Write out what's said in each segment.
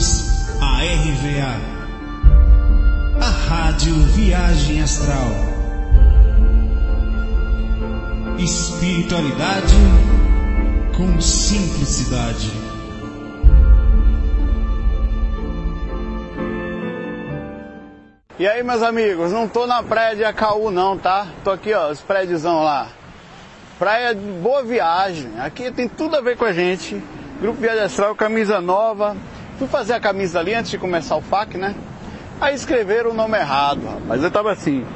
Bem-vindos à RVA, a Rádio Viagem Astral. Espiritualidade com simplicidade. E aí, meus amigos, não tô na praia de Acaú não, tá? Tô aqui, ó, os prédiozão lá. Praia de Boa Viagem. Aqui tem tudo a ver com a gente. Grupo Viagem Astral, camisa nova. Fui fazer a camisa ali antes de começar o FAC, né? Aí escreveram o nome errado, rapaz. Eu tava assim,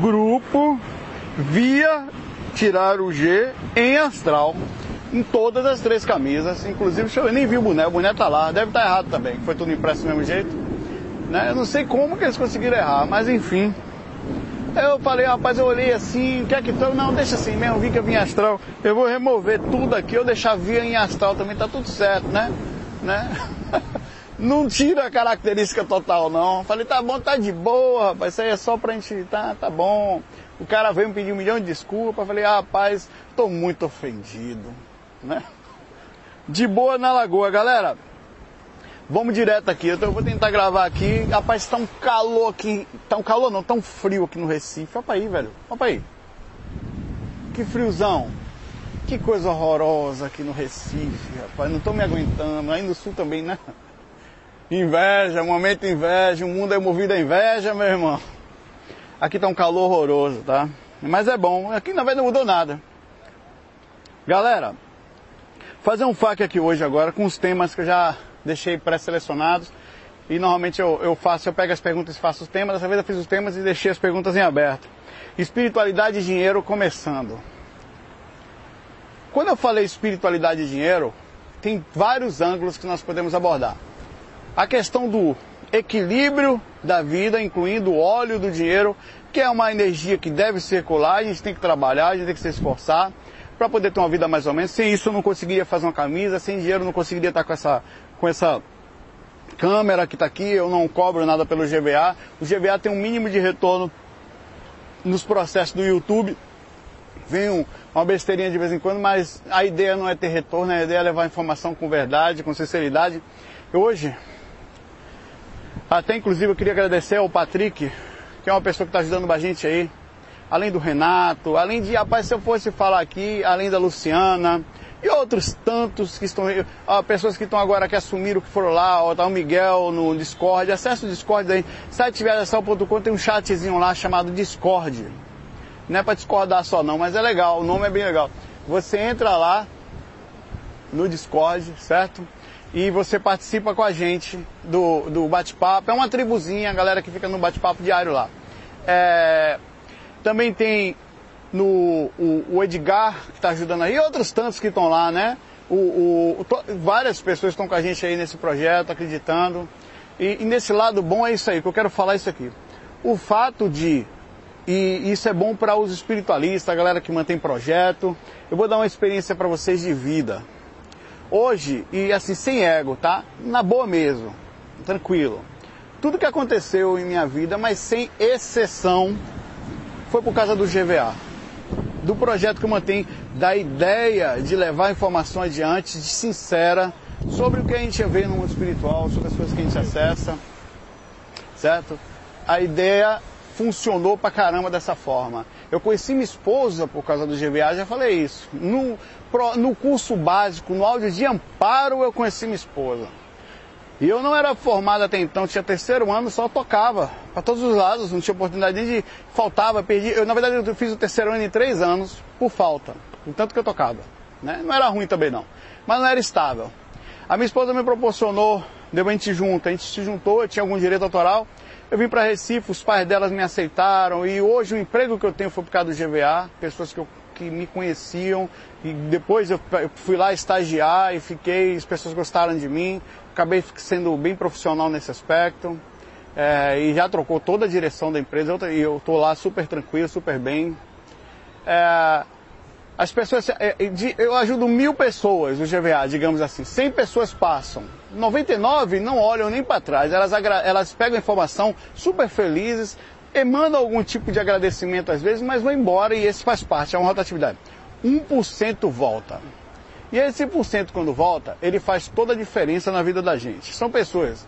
Grupo Via tirar o G em Astral. Em todas as três camisas. Inclusive, eu nem vi o boné, o boné tá lá. Deve estar tá errado também, foi tudo impresso do mesmo jeito. Né? Eu não sei como que eles conseguiram errar, mas enfim. Eu falei, rapaz, eu olhei assim, o que é que tô? Não, deixa assim mesmo, vi que eu vim astral. Eu vou remover tudo aqui, eu deixar via em astral também, tá tudo certo, né? Né? Não tira a característica total, não. Falei, tá bom, tá de boa, rapaz, isso aí é só pra gente, tá, tá bom. O cara veio me pedir um milhão de desculpas, falei, ah, rapaz, tô muito ofendido, né? De boa na lagoa, galera. Vamos direto aqui, eu vou tentar gravar aqui. Rapaz, tá um calor aqui. Tá um calor não, tá um frio aqui no Recife. Olha aí, velho. Olha aí. Que friozão. Que coisa horrorosa aqui no Recife, rapaz. Não tô me aguentando. Aí no sul também, né? Inveja, momento inveja. O mundo é movido a inveja, meu irmão. Aqui tá um calor horroroso, tá? Mas é bom. Aqui na verdade não mudou nada. Galera, fazer um fac aqui hoje agora com os temas que eu já deixei pré-selecionados. E normalmente eu, eu, faço, eu pego as perguntas e faço os temas. Dessa vez eu fiz os temas e deixei as perguntas em aberto. Espiritualidade e dinheiro começando. Quando eu falei espiritualidade e dinheiro, tem vários ângulos que nós podemos abordar. A questão do equilíbrio da vida, incluindo o óleo do dinheiro, que é uma energia que deve circular, a gente tem que trabalhar, a gente tem que se esforçar para poder ter uma vida mais ou menos. Sem isso eu não conseguiria fazer uma camisa, sem dinheiro eu não conseguiria estar com essa, com essa câmera que está aqui, eu não cobro nada pelo GVA. O GVA tem um mínimo de retorno nos processos do YouTube. Vem um, uma besteirinha de vez em quando, mas a ideia não é ter retorno, a ideia é levar informação com verdade, com sinceridade. Hoje, até inclusive eu queria agradecer ao Patrick, que é uma pessoa que está ajudando a gente aí, além do Renato, além de, rapaz, se eu fosse falar aqui, além da Luciana, e outros tantos que estão, ó, pessoas que estão agora que assumiram que foram lá, ó, tá o Miguel no Discord, acesse o Discord aí, siteviajação.com tem um chatzinho lá chamado Discord. Não é para discordar só não, mas é legal, o nome é bem legal. Você entra lá no Discord, certo? E você participa com a gente do, do bate-papo. É uma tribuzinha, a galera que fica no bate-papo diário lá. É, também tem no o, o Edgar, que está ajudando aí, e outros tantos que estão lá, né? O, o, to, várias pessoas estão com a gente aí nesse projeto, acreditando. E, e, nesse lado bom é isso aí, que eu quero falar isso aqui. O fato de, e isso é bom para os espiritualistas, a galera que mantém projeto, eu vou dar uma experiência para vocês de vida. Hoje, e assim, sem ego, tá? Na boa mesmo, tranquilo. Tudo que aconteceu em minha vida, mas sem exceção, foi por causa do GVA do projeto que eu mantenho, da ideia de levar informação adiante, de sincera, sobre o que a gente vê no mundo espiritual, sobre as coisas que a gente acessa, certo? A ideia funcionou pra caramba dessa forma. Eu conheci minha esposa por causa do GVA, já falei isso. No, no curso básico, no áudio de amparo, eu conheci minha esposa. E eu não era formado até então, tinha terceiro ano, só tocava para todos os lados, não tinha oportunidade de faltava, perdi. Eu na verdade eu fiz o terceiro ano em três anos por falta, o tanto que eu tocava. Né? Não era ruim também não, mas não era estável. A minha esposa me proporcionou, deu a gente junto, a gente se juntou, eu tinha algum direito autoral. Eu vim para Recife, os pais delas me aceitaram e hoje o emprego que eu tenho foi por causa do GVA, pessoas que, eu, que me conheciam e depois eu, eu fui lá estagiar e fiquei, as pessoas gostaram de mim, acabei sendo bem profissional nesse aspecto é, e já trocou toda a direção da empresa e eu estou lá super tranquilo, super bem. É, as pessoas, é, eu ajudo mil pessoas no GVA, digamos assim, 100 pessoas passam, 99 não olham nem para trás, elas, elas pegam informação super felizes, e mandam algum tipo de agradecimento às vezes, mas vão embora e esse faz parte, é uma rotatividade. 1% volta. E esse por cento quando volta, ele faz toda a diferença na vida da gente. São pessoas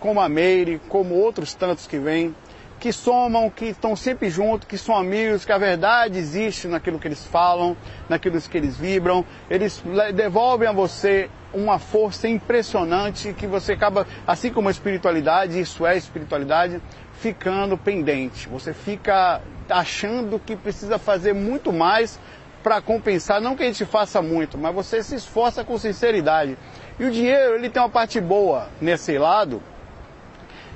como a Meire, como outros tantos que vêm, que somam, que estão sempre juntos, que são amigos, que a verdade existe naquilo que eles falam, naquilo que eles vibram. Eles devolvem a você uma força impressionante que você acaba, assim como a espiritualidade, isso é espiritualidade, ficando pendente. Você fica achando que precisa fazer muito mais para compensar, não que a gente faça muito, mas você se esforça com sinceridade. E o dinheiro, ele tem uma parte boa nesse lado,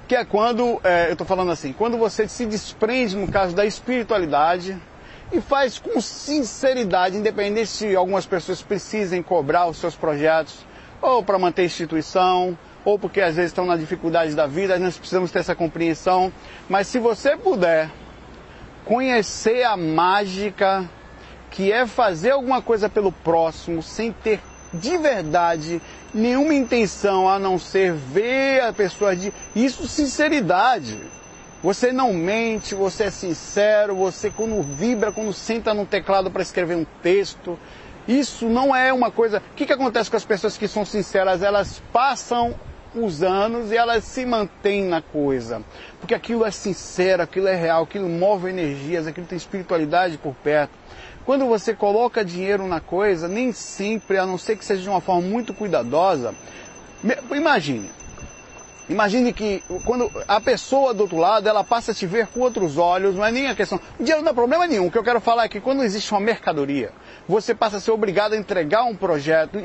que é quando, é, eu estou falando assim, quando você se desprende, no caso da espiritualidade, e faz com sinceridade, independente se algumas pessoas precisem cobrar os seus projetos, ou para manter a instituição, ou porque às vezes estão na dificuldade da vida, nós precisamos ter essa compreensão. Mas se você puder conhecer a mágica que é fazer alguma coisa pelo próximo sem ter de verdade nenhuma intenção a não ser ver a pessoa de isso sinceridade. Você não mente, você é sincero, você quando vibra, quando senta no teclado para escrever um texto, isso não é uma coisa. O que, que acontece com as pessoas que são sinceras? Elas passam os anos e elas se mantêm na coisa. Porque aquilo é sincero, aquilo é real, aquilo move energias, aquilo tem espiritualidade por perto. Quando você coloca dinheiro na coisa, nem sempre, a não ser que seja de uma forma muito cuidadosa, imagine. Imagine que quando a pessoa do outro lado, ela passa a te ver com outros olhos, não é nem a questão. O dinheiro não é problema nenhum. O que eu quero falar é que quando existe uma mercadoria, você passa a ser obrigado a entregar um projeto.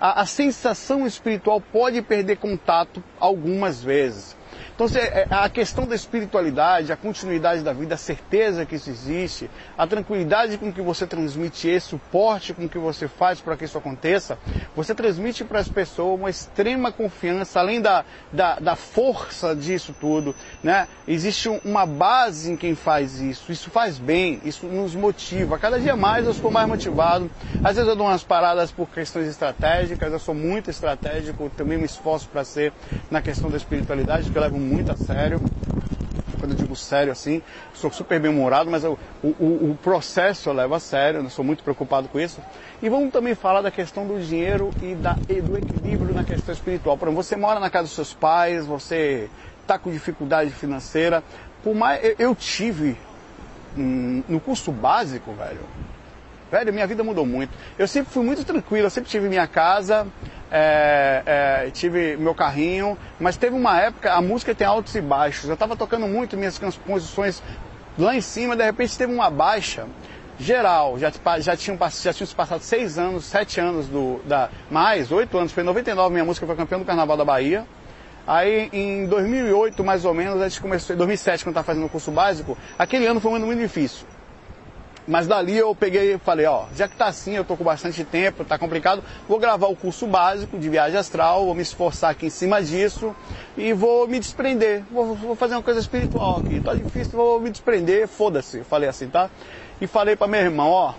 A, a sensação espiritual pode perder contato algumas vezes. Então, é, a questão da espiritualidade, a continuidade da vida, a certeza que isso existe, a tranquilidade com que você transmite esse suporte com que você faz para que isso aconteça, você transmite para as pessoas uma extrema confiança, além da, da, da força disso tudo, né? Existe uma base em quem faz isso, isso faz bem, isso nos motiva. Cada dia mais eu sou mais motivado. Às vezes eu dou umas paradas por questões estratégicas, eu sou muito estratégico, também me esforço para ser na questão da espiritualidade, porque eu levo muito a sério. Quando eu digo sério assim, sou super bem humorado, mas eu, o, o, o, processo eu levo a sério, sou muito preocupado com isso. E vamos também falar da questão do dinheiro e, da, e do equilíbrio na questão espiritual. Por exemplo, você mora na casa dos seus pais, você está com dificuldade financeira. Por mais eu, eu tive hum, no curso básico, velho, velho, minha vida mudou muito. Eu sempre fui muito tranquilo, eu sempre tive minha casa, é, é, tive meu carrinho, mas teve uma época, a música tem altos e baixos. Eu estava tocando muito minhas composições lá em cima, de repente teve uma baixa geral. Já, já, tinham, já tinham passado seis anos, sete anos do, da, mais, oito anos, foi em 99 minha música foi campeã do Carnaval da Bahia. Aí em 2008, mais ou menos, a gente começou, em 2007, quando estava fazendo o curso básico, aquele ano foi um ano muito difícil. Mas dali eu peguei e falei, ó, já que tá assim, eu tô com bastante tempo, tá complicado, vou gravar o curso básico de viagem astral, vou me esforçar aqui em cima disso e vou me desprender. Vou, vou fazer uma coisa espiritual aqui. Tá difícil, vou me desprender, foda-se. Falei assim, tá? E falei para meu irmão, ó,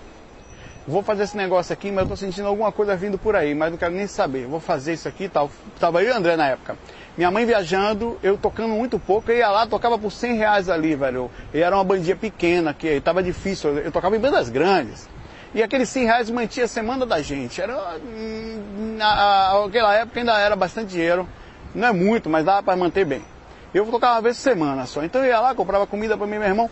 vou fazer esse negócio aqui, mas eu tô sentindo alguma coisa vindo por aí, mas não quero nem saber. Vou fazer isso aqui e tal. Tava eu e o André na época. Minha mãe viajando, eu tocando muito pouco, eu ia lá, tocava por 100 reais ali, velho. E era uma bandinha pequena, que tava difícil, eu tocava em bandas grandes. E aqueles 100 reais mantinha a semana da gente. Era, hum, naquela época ainda era bastante dinheiro, não é muito, mas dava para manter bem. Eu tocava uma vez por semana só. Então eu ia lá, comprava comida para mim e meu irmão,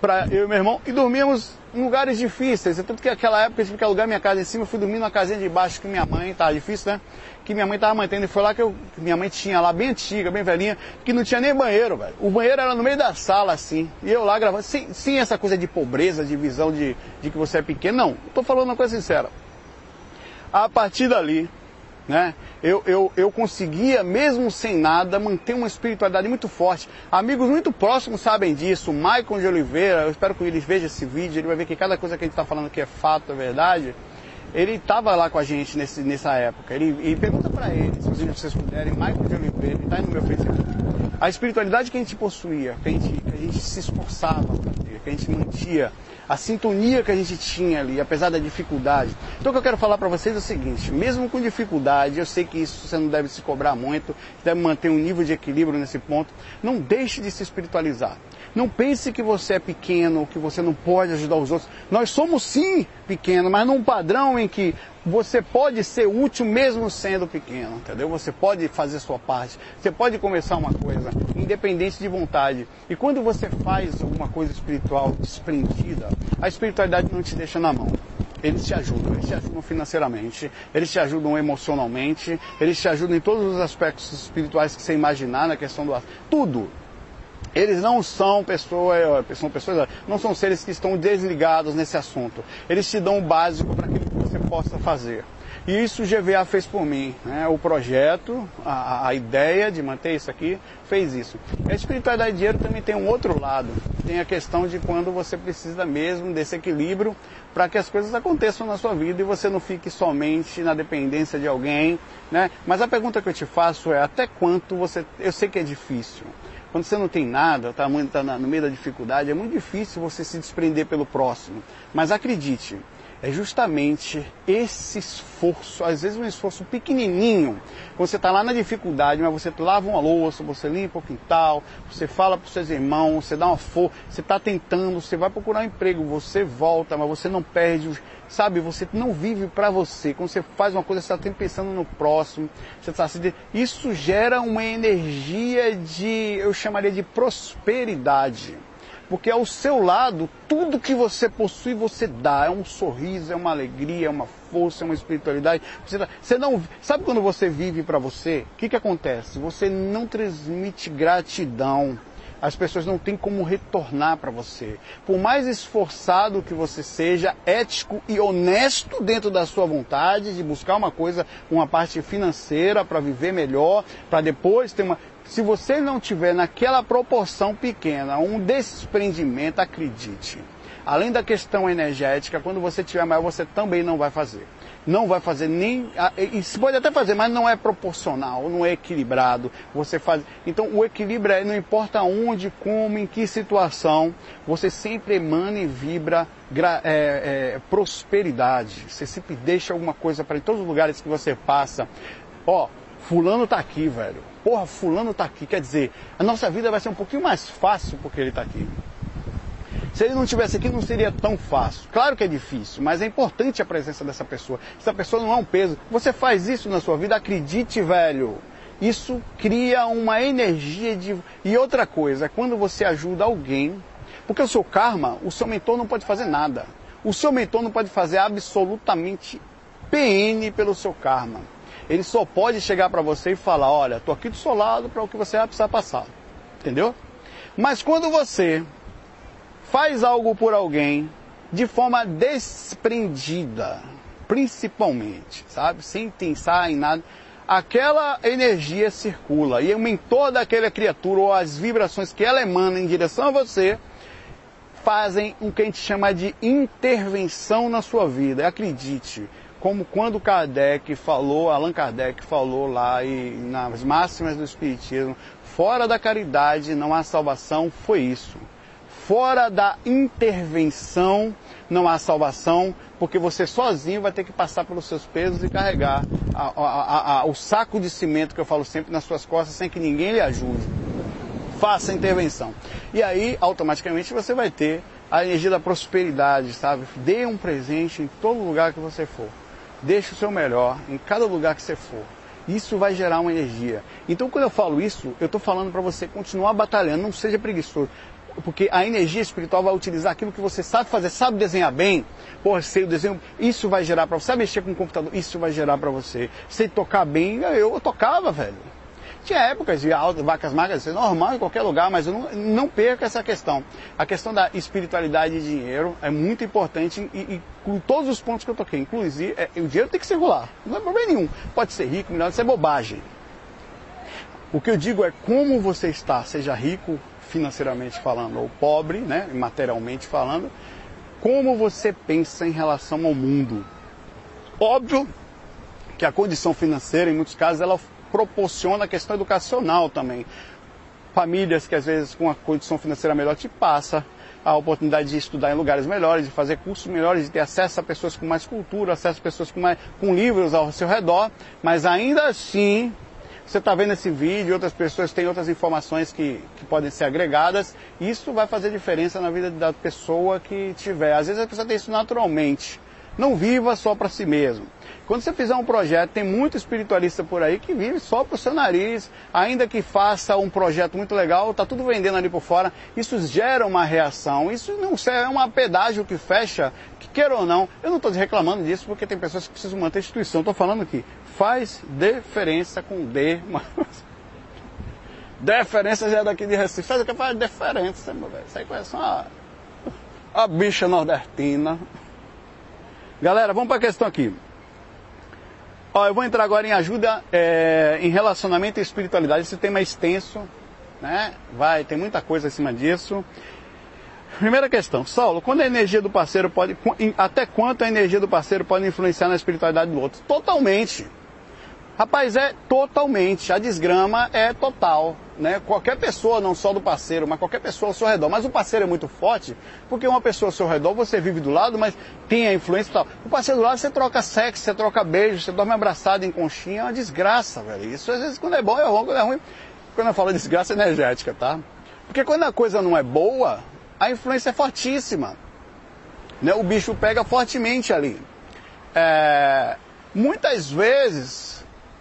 para eu e meu irmão, e dormíamos em lugares difíceis. Tanto que naquela época eu tive que alugar minha casa em cima, eu fui dormir numa casinha de baixo com minha mãe, tá difícil, né? Que minha mãe estava mantendo. E foi lá que eu, minha mãe tinha lá, bem antiga, bem velhinha, que não tinha nem banheiro, velho. O banheiro era no meio da sala, assim. E eu lá gravando, sem, sem essa coisa de pobreza, de visão de, de que você é pequeno. Não, estou falando uma coisa sincera. A partir dali, né, eu, eu, eu conseguia, mesmo sem nada, manter uma espiritualidade muito forte. Amigos muito próximos sabem disso. O Maicon de Oliveira, eu espero que ele veja esse vídeo, ele vai ver que cada coisa que a gente está falando aqui é fato, é verdade ele estava lá com a gente nesse, nessa época. Ele, e pergunta para ele, se vocês puderem, Michael de Oliveira, ele está aí no meu Facebook. A espiritualidade que a gente possuía, que a gente, que a gente se esforçava para ter, que a gente mantia, a sintonia que a gente tinha ali, apesar da dificuldade. Então o que eu quero falar para vocês é o seguinte, mesmo com dificuldade, eu sei que isso você não deve se cobrar muito, deve manter um nível de equilíbrio nesse ponto, não deixe de se espiritualizar. Não pense que você é pequeno, que você não pode ajudar os outros. Nós somos sim pequenos, mas num padrão em que você pode ser útil mesmo sendo pequeno, entendeu? Você pode fazer sua parte, você pode começar uma coisa, independente de vontade. E quando você faz alguma coisa espiritual desprendida, a espiritualidade não te deixa na mão. Eles te ajudam, eles te ajudam financeiramente, eles te ajudam emocionalmente, eles te ajudam em todos os aspectos espirituais que você imaginar na questão do tudo. Eles não são pessoas, são pessoas, não são seres que estão desligados nesse assunto. Eles te dão o básico para aquilo você possa fazer. E isso o GVA fez por mim. Né? O projeto, a, a, ideia de manter isso aqui, fez isso. A espiritualidade de dinheiro também tem um outro lado. Tem a questão de quando você precisa mesmo desse equilíbrio para que as coisas aconteçam na sua vida e você não fique somente na dependência de alguém. Né? Mas a pergunta que eu te faço é até quanto você. Eu sei que é difícil. Quando você não tem nada, está tá no meio da dificuldade, é muito difícil você se desprender pelo próximo. Mas acredite, é justamente esse esforço, às vezes um esforço pequenininho, quando você está lá na dificuldade, mas você lava uma louça, você limpa o quintal, você fala para os seus irmãos, você dá uma força, você está tentando, você vai procurar um emprego, você volta, mas você não perde, sabe, você não vive para você. Quando você faz uma coisa, você está pensando no próximo, você está se... Isso gera uma energia de, eu chamaria de prosperidade porque ao seu lado, tudo que você possui, você dá. É um sorriso, é uma alegria, é uma força, é uma espiritualidade. Você, não, sabe quando você vive para você? O que, que acontece? Você não transmite gratidão. As pessoas não têm como retornar para você. Por mais esforçado que você seja, ético e honesto dentro da sua vontade de buscar uma coisa, uma parte financeira para viver melhor, para depois ter uma se você não tiver naquela proporção pequena um desprendimento, acredite. Além da questão energética, quando você tiver maior, você também não vai fazer. Não vai fazer nem. E se pode até fazer, mas não é proporcional, não é equilibrado. Você faz. Então o equilíbrio é, não importa onde, como, em que situação, você sempre emana e vibra é, é, prosperidade. Você sempre deixa alguma coisa para em todos os lugares que você passa. Ó, fulano tá aqui, velho porra, fulano está aqui. Quer dizer, a nossa vida vai ser um pouquinho mais fácil porque ele está aqui. Se ele não estivesse aqui, não seria tão fácil. Claro que é difícil, mas é importante a presença dessa pessoa. Essa pessoa não é um peso. Você faz isso na sua vida, acredite, velho. Isso cria uma energia de. E outra coisa, quando você ajuda alguém, porque o seu karma, o seu mentor não pode fazer nada. O seu mentor não pode fazer absolutamente PN pelo seu karma. Ele só pode chegar para você e falar, olha, estou aqui do seu lado para o que você vai precisar passar. Entendeu? Mas quando você faz algo por alguém de forma desprendida, principalmente, sabe? Sem pensar em nada, aquela energia circula e em toda aquela criatura ou as vibrações que ela emana em direção a você fazem o que a gente chama de intervenção na sua vida. Acredite, como quando Kardec falou, Allan Kardec falou lá e nas máximas do Espiritismo, fora da caridade não há salvação, foi isso. Fora da intervenção não há salvação, porque você sozinho vai ter que passar pelos seus pesos e carregar a, a, a, o saco de cimento que eu falo sempre nas suas costas sem que ninguém lhe ajude. Faça a intervenção. E aí, automaticamente, você vai ter a energia da prosperidade, sabe? Dê um presente em todo lugar que você for. Deixe o seu melhor em cada lugar que você for. Isso vai gerar uma energia. Então, quando eu falo isso, eu estou falando para você continuar batalhando, não seja preguiçoso. Porque a energia espiritual vai utilizar aquilo que você sabe fazer, sabe desenhar bem. Porra, sei o desenho, isso vai gerar para você. Sabe mexer com o computador, isso vai gerar para você. Sei tocar bem, eu, eu tocava, velho. Tinha épocas de altas, vacas magras, isso é normal em qualquer lugar, mas não, não perca essa questão. A questão da espiritualidade e dinheiro é muito importante e, e com todos os pontos que eu toquei. Inclusive, é, o dinheiro tem que circular, não é problema nenhum. Pode ser rico, melhor, isso é bobagem. O que eu digo é como você está, seja rico financeiramente falando ou pobre, né, materialmente falando, como você pensa em relação ao mundo. Óbvio que a condição financeira, em muitos casos, ela proporciona a questão educacional também. Famílias que às vezes com a condição financeira melhor te passa a oportunidade de estudar em lugares melhores, de fazer cursos melhores, de ter acesso a pessoas com mais cultura, acesso a pessoas com, mais, com livros ao seu redor, mas ainda assim você está vendo esse vídeo, outras pessoas têm outras informações que, que podem ser agregadas, isso vai fazer diferença na vida da pessoa que tiver. Às vezes a pessoa tem isso naturalmente, Não viva só para si mesmo. Quando você fizer um projeto, tem muito espiritualista por aí que vive só para o seu nariz, ainda que faça um projeto muito legal, tá tudo vendendo ali por fora. Isso gera uma reação. Isso não é uma pedágio que fecha, que queira ou não. Eu não estou reclamando disso porque tem pessoas que precisam manter a instituição. Estou falando aqui, faz diferença com D. Mas... Deferência já é daqui de Recife. Faz o que faz deferência, meu velho. Isso aí conhece uma, uma bicha nordestina. Galera, vamos para a questão aqui. Ó, eu vou entrar agora em ajuda é, em relacionamento e espiritualidade. Esse tema é extenso, né? Vai, tem muita coisa em cima disso. Primeira questão, Saulo, quando a energia do parceiro pode, até quanto a energia do parceiro pode influenciar na espiritualidade do outro? Totalmente. Rapaz, é totalmente. A desgrama é total. Né? Qualquer pessoa, não só do parceiro, mas qualquer pessoa ao seu redor. Mas o parceiro é muito forte, porque uma pessoa ao seu redor, você vive do lado, mas tem a influência e tal. O parceiro do lado, você troca sexo, você troca beijo, você dorme abraçado em conchinha, é uma desgraça, velho. Isso às vezes quando é bom é ruim, quando é ruim. Quando eu falo desgraça energética, tá? Porque quando a coisa não é boa, a influência é fortíssima. Né? O bicho pega fortemente ali. É... Muitas vezes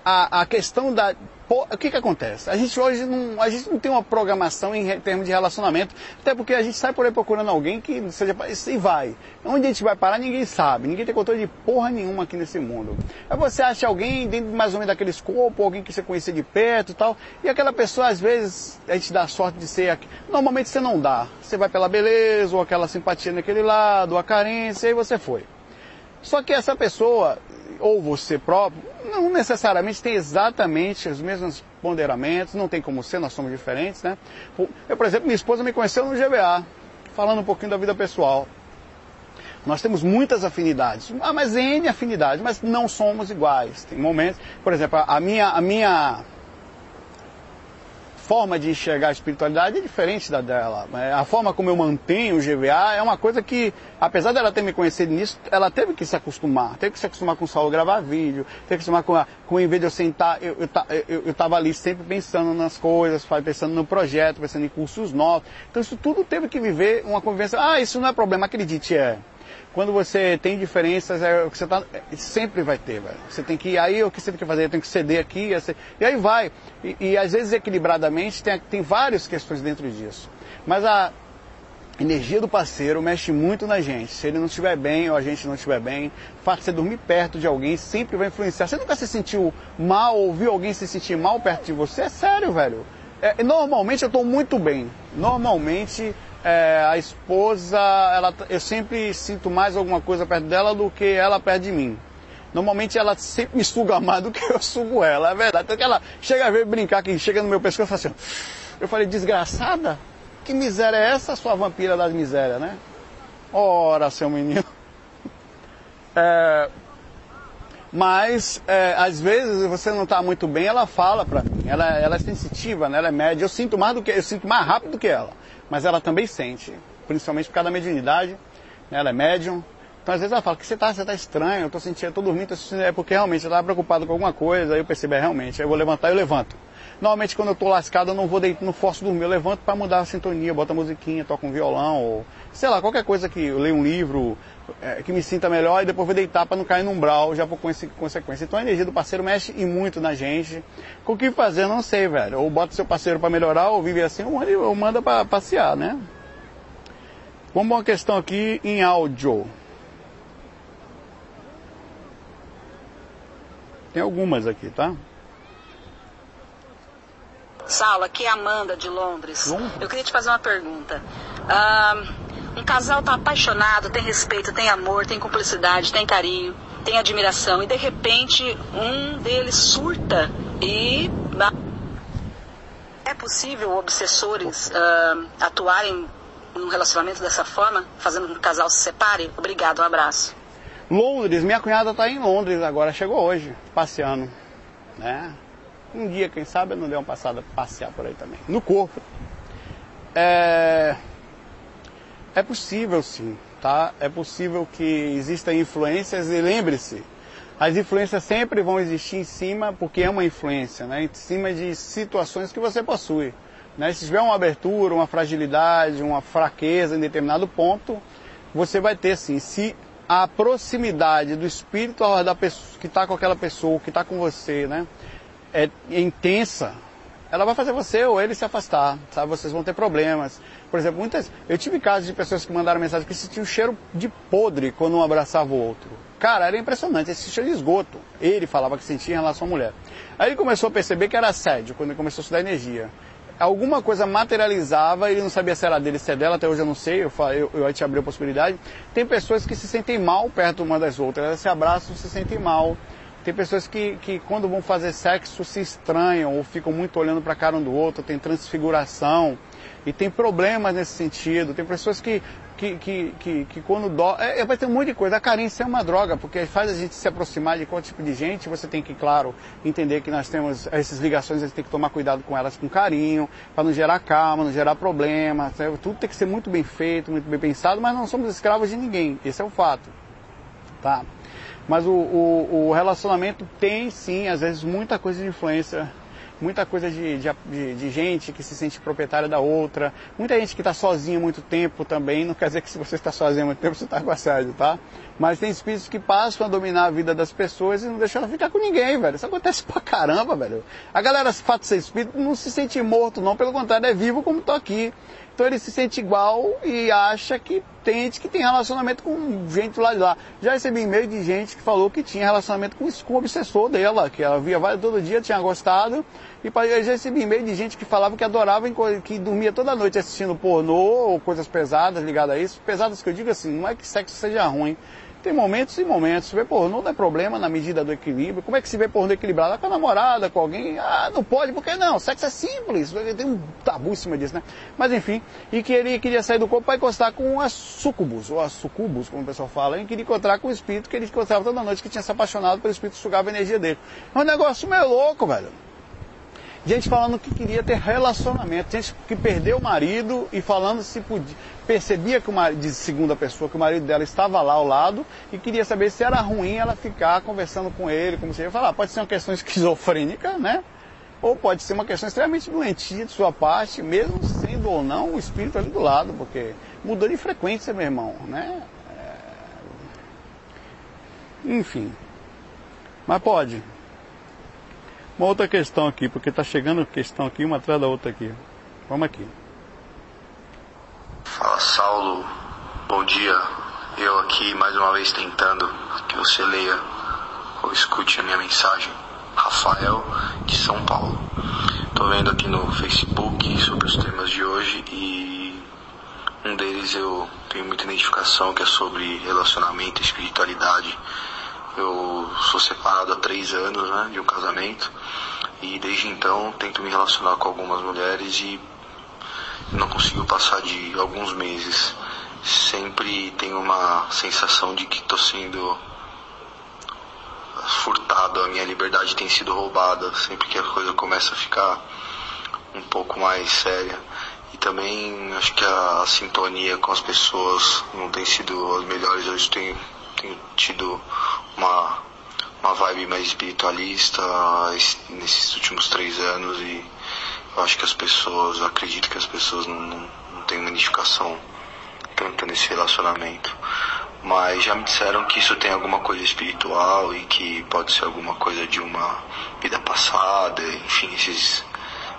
a, a questão da. o que, que acontece? A gente hoje não, a gente não tem uma programação em termos de relacionamento, até porque a gente sai por aí procurando alguém que seja e vai. Onde a gente vai parar ninguém sabe, ninguém tem controle de porra nenhuma aqui nesse mundo. Aí você acha alguém dentro mais ou menos daquele escopo, alguém que você conhecia de perto e tal, e aquela pessoa às vezes a gente dá sorte de ser aqui. Normalmente você não dá. Você vai pela beleza, ou aquela simpatia naquele lado, ou a carência, e você foi. Só que essa pessoa, ou você próprio, não necessariamente tem exatamente os mesmos ponderamentos, não tem como ser, nós somos diferentes, né? Eu, por exemplo, minha esposa me conheceu no GBA, falando um pouquinho da vida pessoal. Nós temos muitas afinidades, ah, mas N afinidades, mas não somos iguais. Tem momentos, por exemplo, a minha, a minha forma de enxergar a espiritualidade é diferente da dela. É, a forma como eu mantenho o GVA é uma coisa que, apesar dela ter me conhecido nisso, ela teve que se acostumar. Teve que se acostumar com o Saulo gravar vídeo, teve que se acostumar com, com em vez de eu sentar, eu, eu, eu, eu ali sempre pensando nas coisas, pensando no projeto, pensando em cursos novos. Então isso tudo teve que viver uma convivência. Ah, isso não é problema, acredite, é quando você tem diferenças, é o que você tá, sempre vai ter, velho. Você tem que, aí o que você tem que fazer? Tenho que ceder aqui, e aí vai. E, e às vezes equilibradamente tem, tem várias questões dentro disso. Mas a energia do parceiro mexe muito na gente. Se ele não estiver bem ou a gente não estiver bem, o fato de você dormir perto de alguém sempre vai influenciar. Você nunca se sentiu mal ou viu alguém se sentir mal perto de você? É sério, velho. É, normalmente eu estou muito bem. Normalmente é, a esposa, ela, eu sempre sinto mais alguma coisa perto dela do que ela perto de mim. Normalmente ela sempre me suga mais do que eu sugo ela, é verdade. Então ela chega a ver brincar que chega no meu pescoço e fala assim, eu falei, desgraçada? Que miséria é essa, sua vampira das misérias, né? Ora, seu menino. É, mas é, às vezes você não está muito bem, ela fala para mim. Ela, ela é sensitiva, né? ela é média. Eu sinto mais do que eu sinto mais rápido do que ela mas ela também sente, principalmente por causa da mediunidade, né? ela é médium. Então às vezes ela fala que você está você tá estranho, eu estou sentindo, eu tô dormindo, tô sentindo, é porque realmente eu estava preocupado com alguma coisa, aí eu percebi, é, realmente, aí eu vou levantar, eu levanto. Normalmente quando eu estou lascado eu não vou deitar, não forço dormir, eu levanto para mudar a sintonia, boto a musiquinha, toco um violão, ou sei lá, qualquer coisa que eu leio um livro, é, que me sinta melhor e depois vou deitar para não cair num umbral, já com essa consequência. Então a energia do parceiro mexe e muito na gente. Com o que fazer, não sei, velho. Ou bota seu parceiro para melhorar, ou vive assim, ou manda para passear, né? Vamos uma questão aqui em áudio. Tem algumas aqui, tá? Sala, aqui é Amanda de Londres. Londres. Eu queria te fazer uma pergunta. Ah, um casal tá apaixonado, tem respeito, tem amor, tem cumplicidade, tem carinho, tem admiração e de repente um deles surta e é possível obsessores uh, atuarem num relacionamento dessa forma, fazendo com que o casal se separe? Obrigado, um abraço. Londres, minha cunhada está em Londres agora, chegou hoje, passeando, né? Um dia, quem sabe, eu não dei uma passada passear por aí também. No corpo. É... É possível sim, tá? É possível que existam influências e lembre-se, as influências sempre vão existir em cima, porque é uma influência, né? Em cima de situações que você possui. Né? Se tiver uma abertura, uma fragilidade, uma fraqueza em determinado ponto, você vai ter sim. Se a proximidade do espírito da pessoa, que está com aquela pessoa, que está com você, né? É intensa. Ela vai fazer você ou ele se afastar, sabe? Vocês vão ter problemas. Por exemplo, muitas, eu tive casos de pessoas que mandaram mensagem que sentiam um cheiro de podre quando um abraçava o outro. Cara, era impressionante, esse cheiro de esgoto. Ele falava que sentia em relação à mulher. Aí ele começou a perceber que era assédio, quando ele começou a estudar energia. Alguma coisa materializava, ele não sabia se era dele, se é dela, até hoje eu não sei, eu, eu, eu te abri a possibilidade. Tem pessoas que se sentem mal perto uma das outras, elas se abraçam, se sentem mal. Tem pessoas que, que quando vão fazer sexo se estranham ou ficam muito olhando para a cara um do outro, tem transfiguração e tem problemas nesse sentido. Tem pessoas que, que, que, que, que quando dó. É, é, vai ter um monte de coisa. A carência é uma droga, porque faz a gente se aproximar de qual tipo de gente. Você tem que, claro, entender que nós temos essas ligações, a gente tem que tomar cuidado com elas com carinho, para não gerar calma, não gerar problemas. Né? Tudo tem que ser muito bem feito, muito bem pensado, mas não somos escravos de ninguém. Esse é o fato. Tá? Mas o, o, o relacionamento tem sim, às vezes, muita coisa de influência muita coisa de, de, de, gente que se sente proprietária da outra, muita gente que está sozinha muito tempo também, não quer dizer que se você está sozinho muito tempo você está com assédio, tá? Mas tem espíritos que passam a dominar a vida das pessoas e não deixam ela ficar com ninguém, velho. Isso acontece pra caramba, velho. A galera, fato de ser espírito, não se sente morto, não, pelo contrário, é vivo como tô aqui. Então ele se sente igual e acha que tem gente que tem relacionamento com gente lá de lá. Já recebi e-mail de gente que falou que tinha relacionamento com, com o obsessor dela, que ela via todo dia, tinha gostado. E já recebi e-mail de gente que falava que adorava, que dormia toda noite assistindo pornô ou coisas pesadas ligadas a isso. Pesadas que eu digo assim, não é que sexo seja ruim, tem momentos e momentos. Ver pornô não é problema na medida do equilíbrio. Como é que se vê pornô equilibrado? Com a namorada, com alguém? Ah, não pode, por que não? Sexo é simples. Tem um tabu em cima disso, né? Mas enfim, e que ele queria sair do corpo para encostar com a sucubus, ou a sucubus, como o pessoal fala. Ele queria encontrar com o espírito que ele encontrava toda noite, que tinha se apaixonado pelo espírito sugava a energia dele. É um negócio meio louco, velho. Gente falando que queria ter relacionamento, gente que perdeu o marido e falando se podia, percebia que o marido, de segunda pessoa, que o marido dela estava lá ao lado e queria saber se era ruim ela ficar conversando com ele, como você ia falar. Pode ser uma questão esquizofrênica, né? Ou pode ser uma questão extremamente doentia de sua parte, mesmo sendo ou não o espírito ali do lado, porque mudou de frequência, meu irmão, né? É... Enfim. Mas pode. Uma outra questão aqui, porque está chegando questão aqui, uma atrás da outra aqui. Vamos aqui. Fala Saulo, bom dia. Eu aqui mais uma vez tentando que você leia ou escute a minha mensagem. Rafael de São Paulo. Estou vendo aqui no Facebook sobre os temas de hoje e um deles eu tenho muita identificação que é sobre relacionamento e espiritualidade eu sou separado há três anos né, de um casamento e desde então tento me relacionar com algumas mulheres e não consigo passar de alguns meses. Sempre tenho uma sensação de que estou sendo furtado, a minha liberdade tem sido roubada sempre que a coisa começa a ficar um pouco mais séria. E também acho que a, a sintonia com as pessoas não tem sido as melhores. Eu tenho, tenho tido uma, uma vibe mais espiritualista nesses últimos três anos e eu acho que as pessoas, eu acredito que as pessoas não, não, não têm uma identificação tanto nesse relacionamento. Mas já me disseram que isso tem alguma coisa espiritual e que pode ser alguma coisa de uma vida passada, enfim, esses,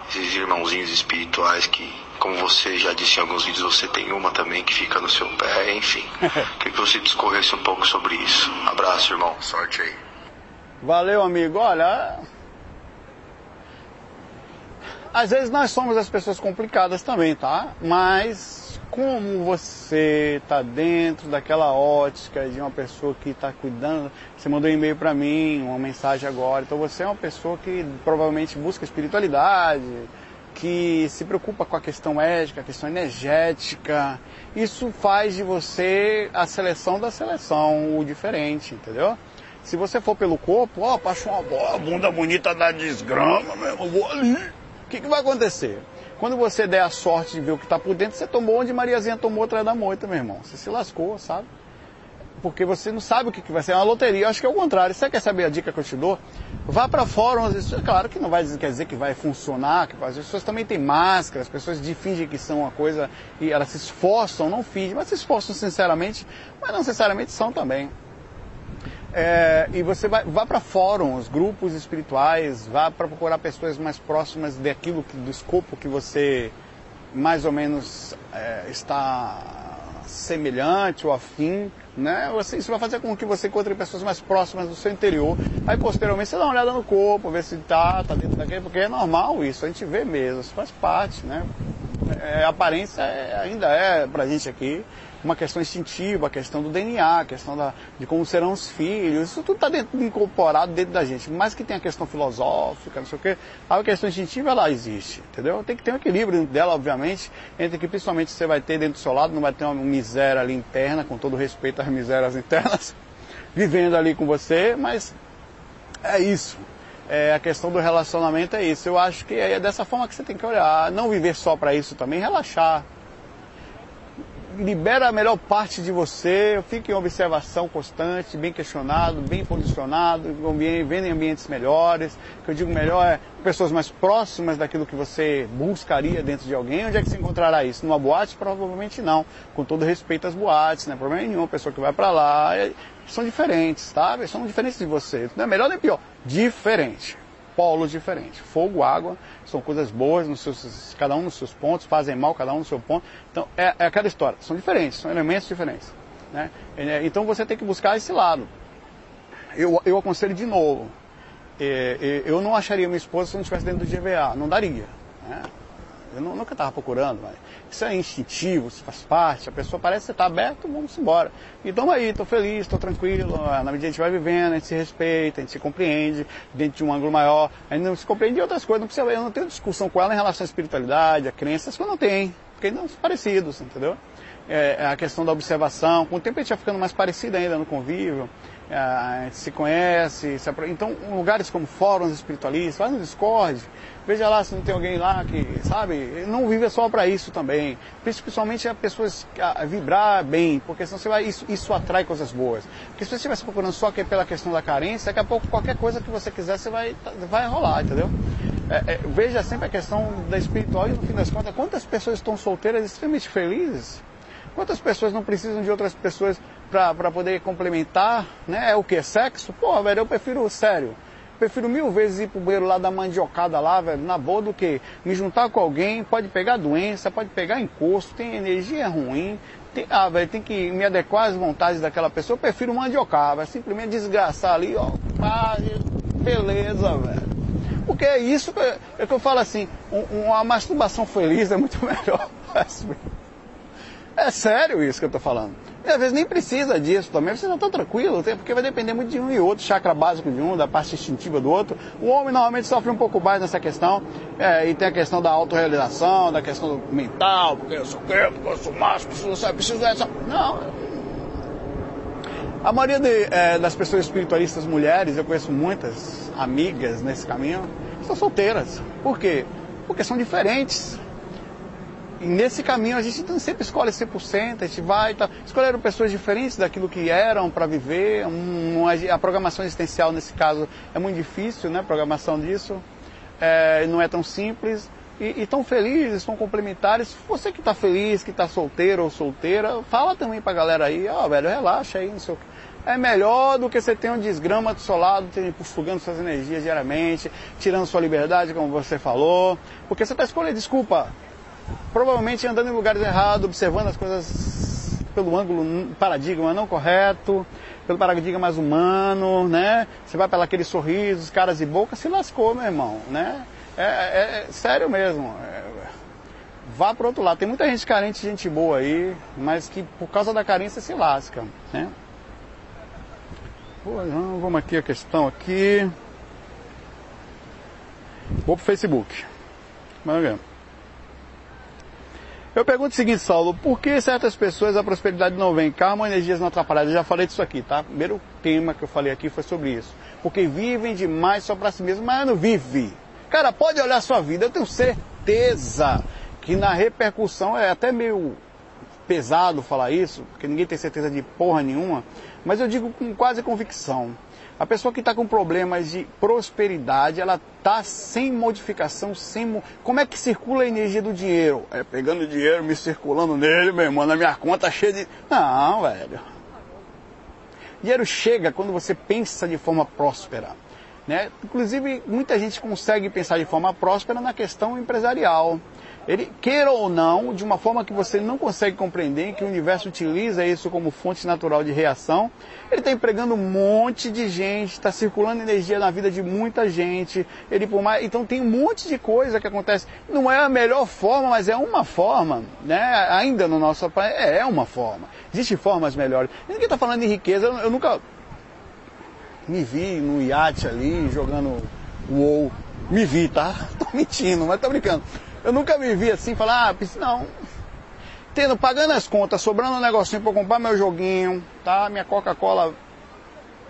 esses irmãozinhos espirituais que como você já disse em alguns vídeos, você tem uma também que fica no seu pé, enfim. Queria que você discorresse um pouco sobre isso. Abraço, irmão. Sorte aí. Valeu, amigo. Olha. Às vezes nós somos as pessoas complicadas também, tá? Mas como você está dentro daquela ótica de uma pessoa que está cuidando, você mandou um e-mail para mim, uma mensagem agora, então você é uma pessoa que provavelmente busca espiritualidade, que se preocupa com a questão ética, a questão energética. Isso faz de você a seleção da seleção, o diferente, entendeu? Se você for pelo corpo, ó, passou uma bunda bonita da desgrama, mesmo, vou ali. O que, que vai acontecer? Quando você der a sorte de ver o que está por dentro, você tomou onde Mariazinha tomou atrás da moita, meu irmão. Você se lascou, sabe? Porque você não sabe o que, que vai ser. É uma loteria. Eu acho que é o contrário. Você quer saber a dica que eu te dou? Vá para fóruns, é claro que não vai quer dizer que vai funcionar, que as pessoas também têm máscara, as pessoas fingem que são uma coisa e elas se esforçam, não fingem, mas se esforçam sinceramente, mas não necessariamente são também. É, e você vai, vá para fóruns, grupos espirituais, vá para procurar pessoas mais próximas daquilo, que, do escopo que você mais ou menos é, está semelhante ou afim, né? Isso vai fazer com que você encontre pessoas mais próximas do seu interior. Aí posteriormente você dá uma olhada no corpo, ver se tá, tá dentro daquele, porque é normal isso, a gente vê mesmo, isso faz parte, né? É, a aparência é, ainda é pra gente aqui uma questão instintiva, a questão do DNA, a questão da, de como serão os filhos, isso tudo está incorporado dentro da gente. Mas que tem a questão filosófica, não sei o quê, a questão instintiva ela existe, entendeu? Tem que ter um equilíbrio dela, obviamente, entre que principalmente você vai ter dentro do seu lado, não vai ter uma miséria ali interna, com todo respeito às misérias internas, vivendo ali com você, mas é isso. É, a questão do relacionamento é isso. Eu acho que é dessa forma que você tem que olhar. Não viver só para isso também, relaxar libera a melhor parte de você, fique em observação constante, bem questionado, bem posicionado, vendo em ambientes melhores. O que eu digo melhor é pessoas mais próximas daquilo que você buscaria dentro de alguém. Onde é que você encontrará isso? Numa boate? Provavelmente não. Com todo respeito às boates, não é problema nenhum. A pessoa que vai para lá é, são diferentes, tá? São diferentes de você. Não é melhor nem pior. Diferente polos diferentes. Fogo, água, são coisas boas, nos seus, cada um nos seus pontos, fazem mal cada um no seu ponto. Então, é, é aquela história. São diferentes, são elementos diferentes. Né? É, então, você tem que buscar esse lado. Eu, eu aconselho de novo. É, é eu não acharia minha esposa se não estivesse dentro do GVA. Não daria. Né? Eu nunca estava procurando, mas isso é instintivo, isso faz parte. A pessoa parece que está aberto, vamos embora. E estamos aí, estou feliz, estou tranquilo. Na medida que a gente vai vivendo, a gente se respeita, a gente se compreende dentro de um ângulo maior. A gente não se compreende de outras coisas. Não precisa, eu não tenho discussão com ela em relação à espiritualidade, a crenças, que eu não tenho. Porque ainda são parecidos, entendeu? É, é, a questão da observação. Com o tempo a gente vai ficando mais parecido ainda no convívio. É, a gente se conhece. Se então, lugares como fóruns espiritualistas, vai no Discord, veja lá se não tem alguém lá que, sabe, não vive só para isso também. Principalmente a pessoas a vibrar bem, porque senão você vai, isso, isso atrai coisas boas. Porque se você estivesse procurando só que pela questão da carência, daqui a pouco qualquer coisa que você quiser, você vai, vai rolar, entendeu? É, é, veja sempre a questão da espiritual e no fim das contas, quantas pessoas estão solteiras extremamente felizes? Quantas pessoas não precisam de outras pessoas para poder complementar, né? É o que? Sexo? Pô, velho, eu prefiro sério. Prefiro mil vezes ir pro banheiro lá da mandiocada lá, velho, na boa, do que me juntar com alguém, pode pegar doença, pode pegar encosto, tem energia ruim, tem, ah, velho, tem que me adequar às vontades daquela pessoa, eu prefiro mandiocar, velho, simplesmente desgraçar ali, ó, pá, beleza, velho. Porque é isso que, é que eu falo assim, um, uma masturbação feliz é muito melhor. É sério isso que eu estou falando. E às vezes nem precisa disso também, você não está tranquilo, porque vai depender muito de um e outro, chakra básico de um, da parte instintiva do outro. O homem normalmente sofre um pouco mais nessa questão, é, e tem a questão da autorrealização, da questão do mental, porque eu sou quê, porque eu sou macho, preciso, preciso dessa. Não. A maioria de, é, das pessoas espiritualistas mulheres, eu conheço muitas amigas nesse caminho, estão solteiras. Por quê? Porque são diferentes. E nesse caminho a gente sempre escolhe 100%, a gente vai, tá, escolheram pessoas diferentes daquilo que eram para viver, um, a programação existencial nesse caso é muito difícil, né, programação disso, é, não é tão simples, e estão felizes, estão complementares. Você que está feliz, que está solteiro ou solteira, fala também para a galera aí, ó, oh, velho, relaxa aí, não sei o que. É melhor do que você ter um desgrama do seu lado, sugando suas energias diariamente, tirando sua liberdade, como você falou, porque você está escolhendo, desculpa, provavelmente andando em lugares errados, observando as coisas pelo ângulo, paradigma não correto, pelo paradigma mais humano, né? Você vai pela aqueles sorrisos, caras e boca, se lascou, meu irmão, né? É, é, é sério mesmo. É, vá para outro lado. Tem muita gente carente, gente boa aí, mas que por causa da carência se lasca, né? vamos aqui a questão aqui. Vou pro Facebook. Ver. Eu pergunto o seguinte, Saulo, por que certas pessoas a prosperidade não vem? Karma, energias não atrapalhadas. Eu já falei disso aqui, tá? O primeiro tema que eu falei aqui foi sobre isso. Porque vivem demais só para si mesmo, mas não vive. Cara, pode olhar sua vida, eu tenho certeza que na repercussão é até meio pesado falar isso, porque ninguém tem certeza de porra nenhuma, mas eu digo com quase convicção. A pessoa que está com problemas de prosperidade, ela está sem modificação, sem. Como é que circula a energia do dinheiro? É pegando dinheiro, me circulando nele, meu irmão, na minha conta cheia de. Não, velho. Dinheiro chega quando você pensa de forma próspera. Né? Inclusive, muita gente consegue pensar de forma próspera na questão empresarial ele queira ou não, de uma forma que você não consegue compreender, que o universo utiliza isso como fonte natural de reação, ele está empregando um monte de gente, está circulando energia na vida de muita gente, ele por mais, então tem um monte de coisa que acontece. Não é a melhor forma, mas é uma forma, né? Ainda no nosso país é, é uma forma. Existem formas melhores. Ninguém está falando de riqueza, eu nunca me vi no iate ali jogando WoW. Me vi, tá? Tô mentindo, mas tô brincando. Eu nunca me vi assim, falar, ah, não. Tendo, pagando as contas, sobrando um negocinho para comprar meu joguinho, tá? Minha Coca-Cola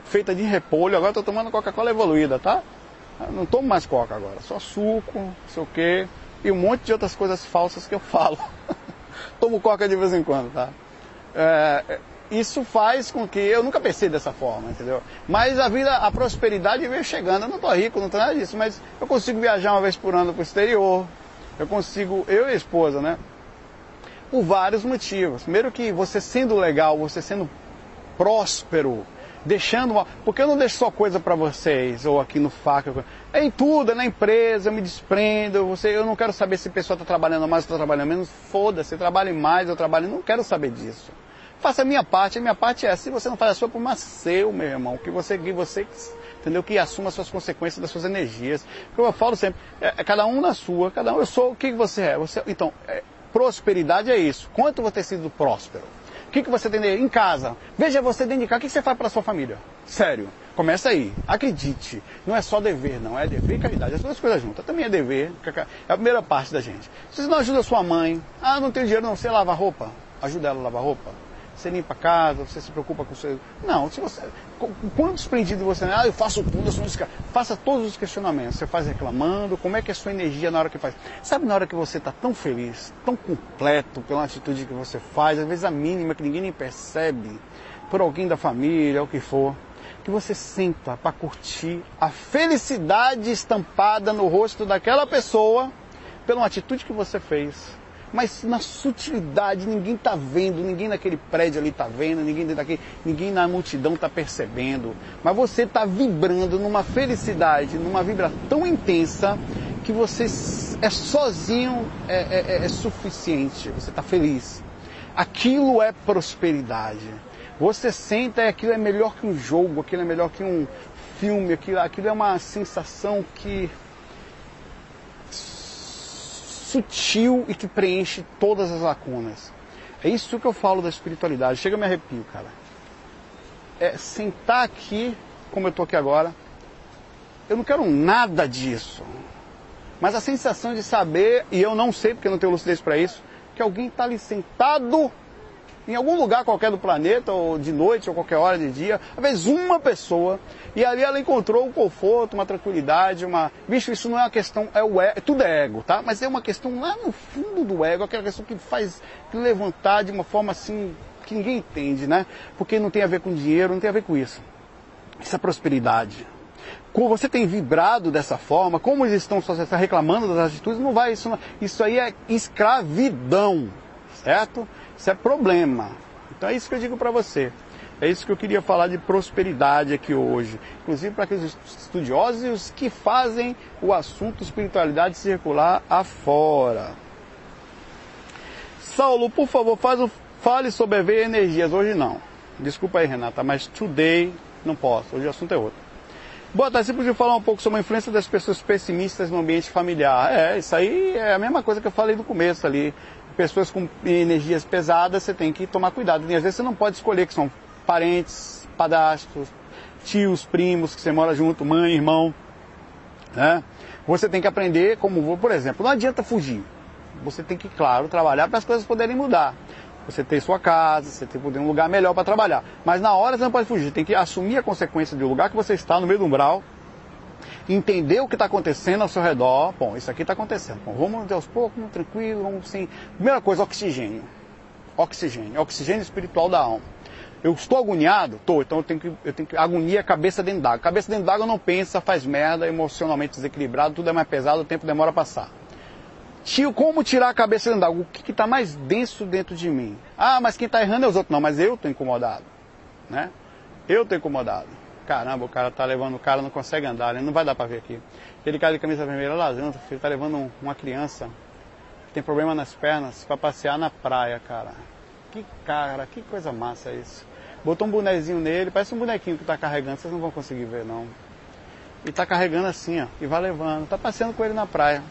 feita de repolho, agora estou tomando Coca-Cola evoluída, tá? Eu não tomo mais Coca agora, só suco, não sei o quê, e um monte de outras coisas falsas que eu falo. Tomo Coca de vez em quando, tá? É, isso faz com que eu nunca pensei dessa forma, entendeu? Mas a vida, a prosperidade veio chegando. Eu não estou rico, não tô nada disso, mas eu consigo viajar uma vez por ano para o exterior, eu consigo, eu e a esposa, né? Por vários motivos. Primeiro que você sendo legal, você sendo próspero, deixando uma. Porque eu não deixo só coisa para vocês, ou aqui no FAC. É em tudo, é na empresa, eu me desprendo. Você, eu não quero saber se a pessoa está trabalhando mais ou está trabalhando menos. Foda-se, trabalhe mais, eu trabalho. Não quero saber disso. Faça a minha parte, a minha parte é, se você não faz a sua, por seu, meu irmão, que você, que você entendeu? Que assuma as suas consequências das suas energias. Como eu falo sempre, é, é, cada um na sua, cada um, eu sou o que você é. Você, então, é, prosperidade é isso. Quanto você tem sido próspero? O que, que você tem em casa? Veja você dentro de casa, o que você faz para sua família? Sério, começa aí. Acredite, não é só dever, não, é dever e caridade. As duas coisas juntas. Também é dever, é a primeira parte da gente. Se você não ajuda sua mãe, ah, não tenho dinheiro não, você lava roupa, ajuda ela a lavar roupa você limpa a casa, você se preocupa com o seu. Não, se você. Quanto desprendido você é, ah, eu faço tudo, eu sou um Faça todos os questionamentos. Você faz reclamando, como é que é a sua energia na hora que faz. Sabe na hora que você está tão feliz, tão completo pela atitude que você faz, às vezes a mínima que ninguém nem percebe, por alguém da família, o que for, que você senta para curtir a felicidade estampada no rosto daquela pessoa pela atitude que você fez mas na sutilidade, ninguém está vendo, ninguém naquele prédio ali está vendo, ninguém daquele, ninguém na multidão está percebendo. Mas você está vibrando numa felicidade, numa vibra tão intensa que você é sozinho é, é, é, é suficiente. Você está feliz. Aquilo é prosperidade. Você senta e aquilo é melhor que um jogo, aquilo é melhor que um filme, aquilo, aquilo é uma sensação que sutil e que preenche todas as lacunas. É isso que eu falo da espiritualidade. Chega me arrepio, cara. É sentar aqui, como eu estou aqui agora, eu não quero nada disso. Mas a sensação de saber, e eu não sei porque eu não tenho lucidez para isso, que alguém está ali sentado em algum lugar qualquer do planeta, ou de noite, ou qualquer hora de dia, às vezes uma pessoa, e ali ela encontrou um conforto, uma tranquilidade, uma. Bicho, isso não é uma questão, é o ego, tudo é ego, tá? Mas é uma questão lá no fundo do ego, aquela questão que faz levantar de uma forma assim que ninguém entende, né? Porque não tem a ver com dinheiro, não tem a ver com isso. Isso é prosperidade. Você tem vibrado dessa forma, como eles estão só reclamando das atitudes, não vai, isso, isso aí é escravidão, certo? Isso é problema. Então é isso que eu digo para você. É isso que eu queria falar de prosperidade aqui hoje. Inclusive para aqueles estudiosos que fazem o assunto espiritualidade circular afora. Saulo, por favor, faz o, fale sobre EV e energias. Hoje não. Desculpa aí, Renata, mas today não posso. Hoje o assunto é outro. Boa tarde, você podia falar um pouco sobre a influência das pessoas pessimistas no ambiente familiar. É, isso aí é a mesma coisa que eu falei no começo ali pessoas com energias pesadas, você tem que tomar cuidado. E às vezes você não pode escolher que são parentes, padastros, tios, primos, que você mora junto, mãe, irmão. Né? Você tem que aprender como, por exemplo, não adianta fugir. Você tem que, claro, trabalhar para as coisas poderem mudar. Você ter sua casa, você ter um lugar melhor para trabalhar. Mas na hora você não pode fugir, tem que assumir a consequência do lugar que você está, no meio do umbral, entender o que está acontecendo ao seu redor. Bom, isso aqui está acontecendo. Bom, vamos aos poucos, tranquilo, vamos sim. Primeira coisa, oxigênio. Oxigênio. Oxigênio espiritual da alma. Eu estou agoniado? Estou, então eu tenho que, eu tenho que agonia cabeça dentro d'água. Cabeça dentro d'água não pensa, faz merda, emocionalmente desequilibrado, tudo é mais pesado, o tempo demora a passar. Tio, como tirar a cabeça dentro d'água? O que está mais denso dentro de mim? Ah, mas quem está errando é os outros. Não, mas eu estou incomodado. Né? Eu estou incomodado. Caramba, o cara está levando, o cara não consegue andar, né? não vai dar para ver aqui. Aquele cara de camisa vermelha lá dentro, ele está levando um, uma criança que tem problema nas pernas para passear na praia, cara. Que cara, que coisa massa isso. Botou um bonezinho nele, parece um bonequinho que está carregando, vocês não vão conseguir ver não. E está carregando assim, ó, e vai levando. Está passeando com ele na praia.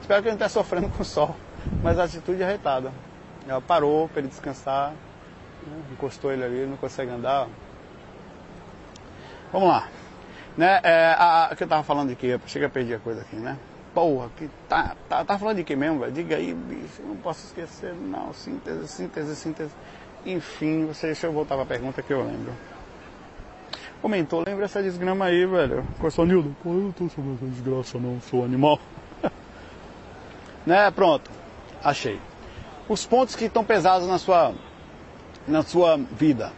Espero que ele não esteja sofrendo com o sol, mas a atitude é arretada. Ela parou para ele descansar, né? encostou ele ali, ele não consegue andar. Vamos lá. Né, é, a, a, que eu tava falando de quê? Chega a perder a coisa aqui, né? Porra, que tá, tá, tá falando de quê mesmo, velho? Diga aí, bicho, eu não posso esquecer, não. Síntese, síntese, síntese. Enfim, você, deixa eu voltar para a pergunta que eu lembro. Comentou, lembra essa desgrama aí, velho. Começou, Nildo, pô, eu não tô sobre essa desgraça não, sou animal. né, pronto, achei. Os pontos que estão pesados na sua, na sua vida.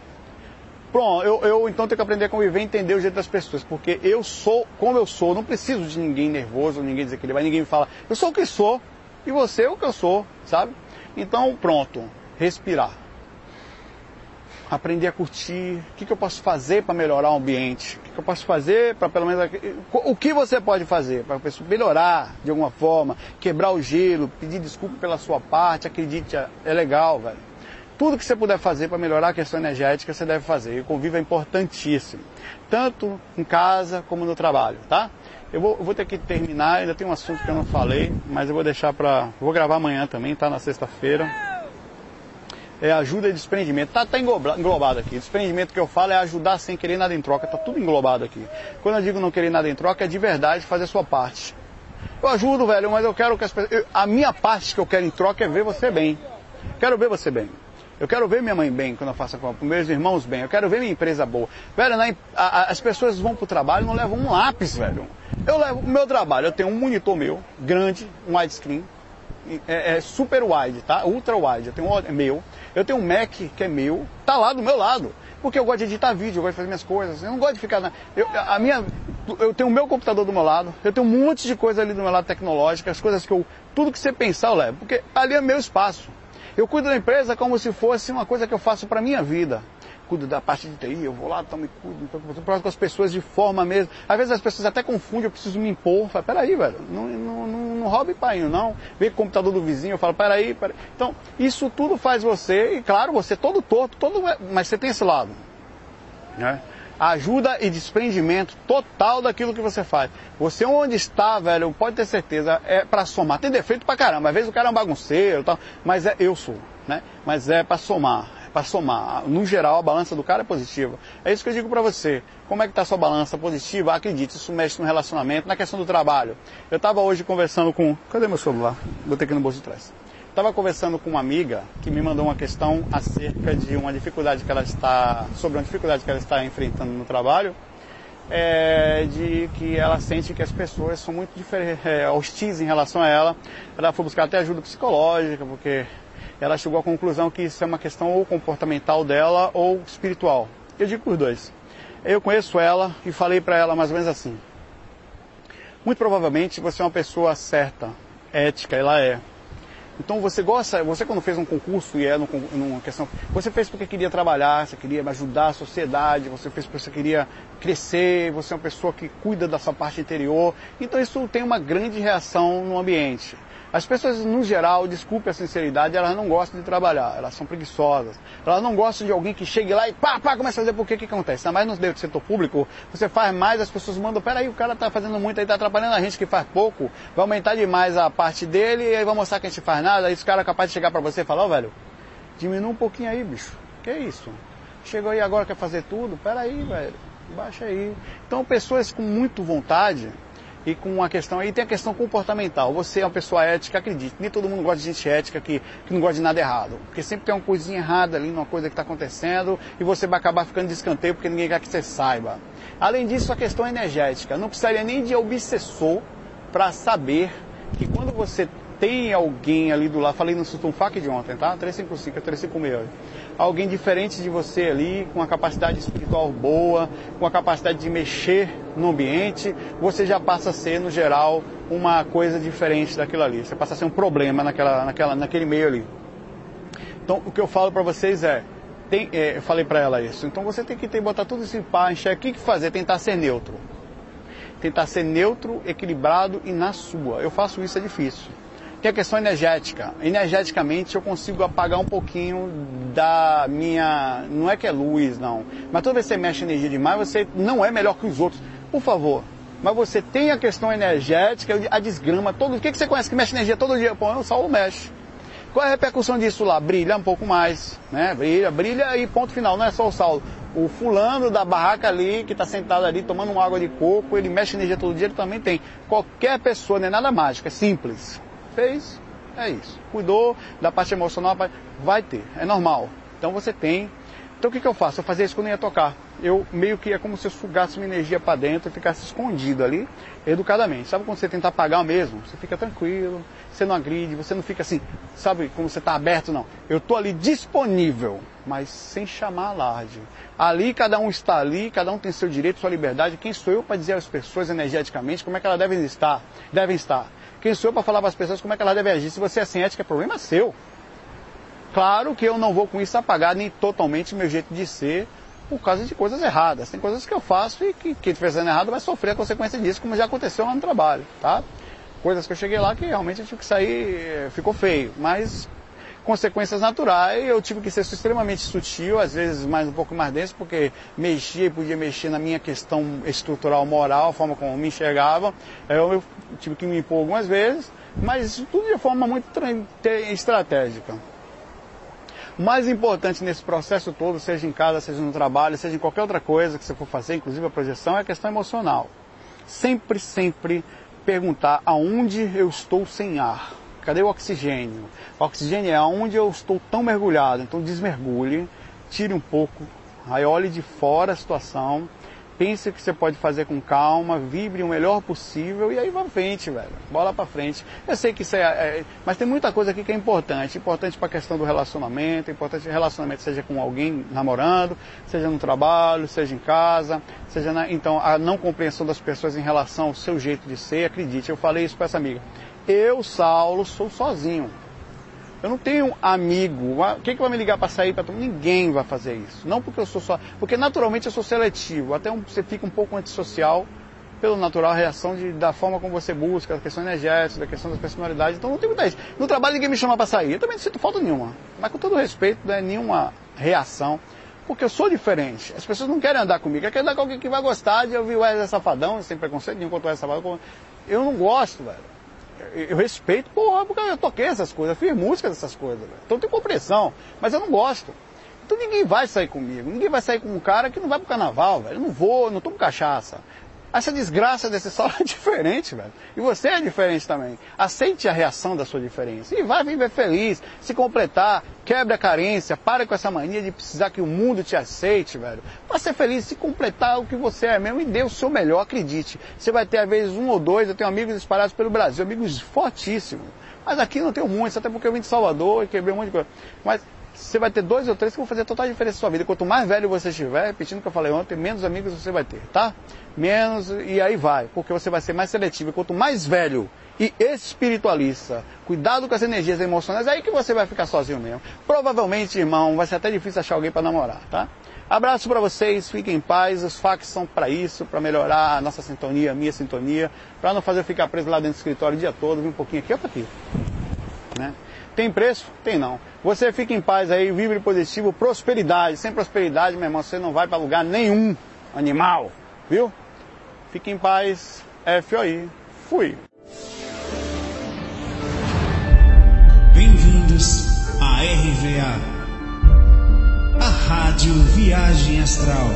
Pronto, eu, eu então tenho que aprender a conviver e entender o jeito das pessoas, porque eu sou como eu sou, não preciso de ninguém nervoso, ninguém desequilibrado, ninguém me fala, eu sou o que sou, e você é o que eu sou, sabe? Então, pronto, respirar aprender a curtir, o que, que eu posso fazer para melhorar o ambiente, o que, que eu posso fazer para pelo menos o que você pode fazer para a pessoa melhorar de alguma forma, quebrar o gelo, pedir desculpa pela sua parte, acredite, é legal, velho. Tudo que você puder fazer para melhorar a questão energética, você deve fazer. E o convívio é importantíssimo, tanto em casa como no trabalho, tá? Eu vou, vou ter que terminar, ainda tem um assunto que eu não falei, mas eu vou deixar para, vou gravar amanhã também, tá? Na sexta-feira é ajuda e desprendimento. Tá, tá englobado aqui. Desprendimento que eu falo é ajudar sem querer nada em troca. Tá tudo englobado aqui. Quando eu digo não querer nada em troca, é de verdade fazer a sua parte. Eu ajudo, velho, mas eu quero que as pessoas. a minha parte que eu quero em troca é ver você bem. Quero ver você bem. Eu quero ver minha mãe bem quando eu faço a compra, meus irmãos bem. Eu quero ver minha empresa boa. Velho, na, a, a, as pessoas vão pro trabalho e não levam um lápis, velho. Eu levo o meu trabalho, eu tenho um monitor meu, grande, um widescreen, é, é, super wide, tá? Ultra wide. Eu tenho um é meu. Eu tenho um Mac que é meu, tá lá do meu lado. Porque eu gosto de editar vídeo, eu gosto de fazer minhas coisas. Eu não gosto de ficar na. Eu, a minha, eu tenho o meu computador do meu lado, eu tenho um monte de coisa ali do meu lado tecnológico, as coisas que eu. Tudo que você pensar eu levo. Porque ali é meu espaço. Eu cuido da empresa como se fosse uma coisa que eu faço para minha vida cuido da parte de TI, eu vou lá, então me cuido, eu próximo com as pessoas de forma mesmo. Às vezes as pessoas até confundem, eu preciso me impor. Falo, peraí, velho, não, não, não, não roube painho, não. Com o computador do vizinho, eu falo, peraí, peraí. Então, isso tudo faz você, e claro, você todo torto, todo, mas você tem esse lado. Né? Ajuda e desprendimento total daquilo que você faz. Você onde está, velho, pode ter certeza, é para somar. Tem defeito pra caramba, às vezes o cara é um bagunceiro, tal, mas é eu sou, né? Mas é para somar para somar. No geral, a balança do cara é positiva. É isso que eu digo para você. Como é que está a sua balança positiva? Acredite, isso mexe no relacionamento, na questão do trabalho. Eu estava hoje conversando com... Cadê meu celular? Botei aqui no bolso de trás. Estava conversando com uma amiga que me mandou uma questão acerca de uma dificuldade que ela está... Sobre uma dificuldade que ela está enfrentando no trabalho. É, de que ela sente que as pessoas são muito é, hostis em relação a ela. Ela foi buscar até ajuda psicológica, porque ela chegou à conclusão que isso é uma questão ou comportamental dela ou espiritual. Eu digo por dois. Eu conheço ela e falei para ela mais ou menos assim. Muito provavelmente você é uma pessoa certa, ética, ela é. Então você gosta, você quando fez um concurso e é numa questão, você fez porque queria trabalhar, você queria ajudar a sociedade, você fez porque você queria crescer, você é uma pessoa que cuida da sua parte interior. Então isso tem uma grande reação no ambiente. As pessoas, no geral, desculpe a sinceridade, elas não gostam de trabalhar, elas são preguiçosas. Elas não gostam de alguém que chegue lá e pá, pá, começa a fazer por que que acontece. Ainda mais no setor público, você faz mais, as pessoas mandam, peraí, o cara está fazendo muito aí, está atrapalhando a gente que faz pouco, vai aumentar demais a parte dele e aí vai mostrar que a gente faz nada, aí esse cara é capaz de chegar para você e falar, oh, velho, diminua um pouquinho aí, bicho. Que isso? Chegou aí agora, quer fazer tudo? Peraí, velho, baixa aí. Então pessoas com muito vontade, e com a questão aí tem a questão comportamental. Você é uma pessoa ética, acredite, nem todo mundo gosta de gente ética que, que não gosta de nada errado. Porque sempre tem uma coisinha errada ali numa coisa que está acontecendo e você vai acabar ficando de escanteio porque ninguém quer que você saiba. Além disso, a questão energética. Não precisaria nem de obsessor para saber que quando você tem alguém ali do lado, falei no Sutunfac de ontem, tá? 355 é 356. Alguém diferente de você ali, com uma capacidade espiritual boa, com a capacidade de mexer no ambiente, você já passa a ser, no geral, uma coisa diferente daquilo ali. Você passa a ser um problema naquela, naquela, naquele meio ali. Então, o que eu falo para vocês é, tem, é, eu falei para ela isso, então você tem que ter, botar tudo isso em paz, enxergar, o que, que fazer? Tentar ser neutro. Tentar ser neutro, equilibrado e na sua. Eu faço isso, é difícil que é a questão energética. Energeticamente eu consigo apagar um pouquinho da minha. Não é que é luz, não. Mas toda vez que você mexe energia demais, você não é melhor que os outros. Por favor. Mas você tem a questão energética, a desgrama, todo. O que, que você conhece que mexe energia todo dia? Pô, o Saulo mexe. Qual é a repercussão disso lá? Brilha um pouco mais, né? Brilha, brilha e ponto final. Não é só o Saulo. O fulano da barraca ali, que está sentado ali tomando uma água de coco, ele mexe energia todo dia, ele também tem. Qualquer pessoa, não é nada mágico, é simples fez, é isso. Cuidou da parte emocional, vai ter, é normal. Então você tem. Então o que, que eu faço? Eu fazia isso quando eu ia tocar. Eu meio que é como se eu sugasse uma energia para dentro e ficasse escondido ali, educadamente. Sabe quando você tenta apagar mesmo? Você fica tranquilo, você não agride, você não fica assim, sabe como você está aberto, não. Eu estou ali disponível, mas sem chamar alarde. Ali cada um está ali, cada um tem seu direito, sua liberdade. Quem sou eu para dizer às pessoas energeticamente como é que elas devem estar? Devem estar. Quem sou eu para falar para as pessoas como é que elas devem agir? Se você é sem ética, é problema seu. Claro que eu não vou com isso apagar nem totalmente meu jeito de ser por causa de coisas erradas. Tem coisas que eu faço e que quem estiver fazendo errado vai sofrer a consequência disso, como já aconteceu lá no trabalho, tá? Coisas que eu cheguei lá que realmente eu tive que sair, eh, ficou feio. Mas consequências naturais, eu tive que ser extremamente sutil, às vezes mais um pouco mais denso, porque mexia e podia mexer na minha questão estrutural moral, a forma como me enxergava. Eu tive que me impor algumas vezes, mas tudo de forma muito estratégica. Mais importante nesse processo todo, seja em casa, seja no trabalho, seja em qualquer outra coisa que você for fazer, inclusive a projeção, é a questão emocional. Sempre, sempre perguntar aonde eu estou sem ar. Cadê o oxigênio? O oxigênio é onde eu estou tão mergulhado. Então desmergulhe, tire um pouco, aí olhe de fora a situação, pense o que você pode fazer com calma, vibre o melhor possível e aí vá frente, velho. Bola para frente. Eu sei que isso é, é, Mas tem muita coisa aqui que é importante. Importante para a questão do relacionamento, importante relacionamento seja com alguém namorando, seja no trabalho, seja em casa, seja na... Então, a não compreensão das pessoas em relação ao seu jeito de ser, acredite, eu falei isso para essa amiga. Eu, Saulo, sou sozinho. Eu não tenho amigo. Quem que vai me ligar para sair Ninguém vai fazer isso. Não porque eu sou só. Porque naturalmente eu sou seletivo. Até um, você fica um pouco antissocial pela natural reação de, da forma como você busca, da questão energética, da questão das personalidades. Então não tem muita isso. No trabalho ninguém me chama para sair. Eu também não sinto falta nenhuma. Mas com todo respeito, não é nenhuma reação. Porque eu sou diferente. As pessoas não querem andar comigo. Querem andar com alguém que vai gostar de ouvir o Wesley Safadão, sem preconceito nenhum contra o Wesley Safadão. Eu não gosto, velho eu respeito, porra, porque eu toquei essas coisas, fiz música dessas coisas, véio. então tem compreensão, mas eu não gosto. Então ninguém vai sair comigo, ninguém vai sair com um cara que não vai pro carnaval, velho. Eu não vou, não tomo cachaça. Essa desgraça desse solo é diferente, velho. E você é diferente também. Aceite a reação da sua diferença. E vai viver feliz, se completar, quebre a carência, pare com essa mania de precisar que o mundo te aceite, velho. Para ser feliz, se completar o que você é mesmo e dê o seu melhor, acredite. Você vai ter às vezes um ou dois, eu tenho amigos espalhados pelo Brasil, amigos fortíssimos. Mas aqui não tenho muitos, até porque eu vim de Salvador e quebrei um monte de coisa. Mas você vai ter dois ou três que vão fazer total diferença na sua vida. Quanto mais velho você estiver, repetindo o que eu falei ontem, menos amigos você vai ter, tá? Menos e aí vai, porque você vai ser mais seletivo. E quanto mais velho e espiritualista, cuidado com as energias emocionais, é aí que você vai ficar sozinho mesmo. Provavelmente, irmão, vai ser até difícil achar alguém para namorar, tá? Abraço para vocês, fiquem em paz. Os fax são para isso, para melhorar a nossa sintonia, a minha sintonia, para não fazer eu ficar preso lá dentro do escritório o dia todo, vir um pouquinho aqui, ou aqui. Né? Tem preço? Tem não. Você fica em paz aí, vibre positivo, prosperidade. Sem prosperidade, meu irmão, você não vai para lugar nenhum, animal, viu? Fique em paz, FOI. Fui. Bem-vindos à RVA, a Rádio Viagem Astral.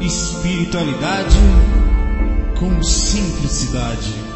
Espiritualidade com simplicidade.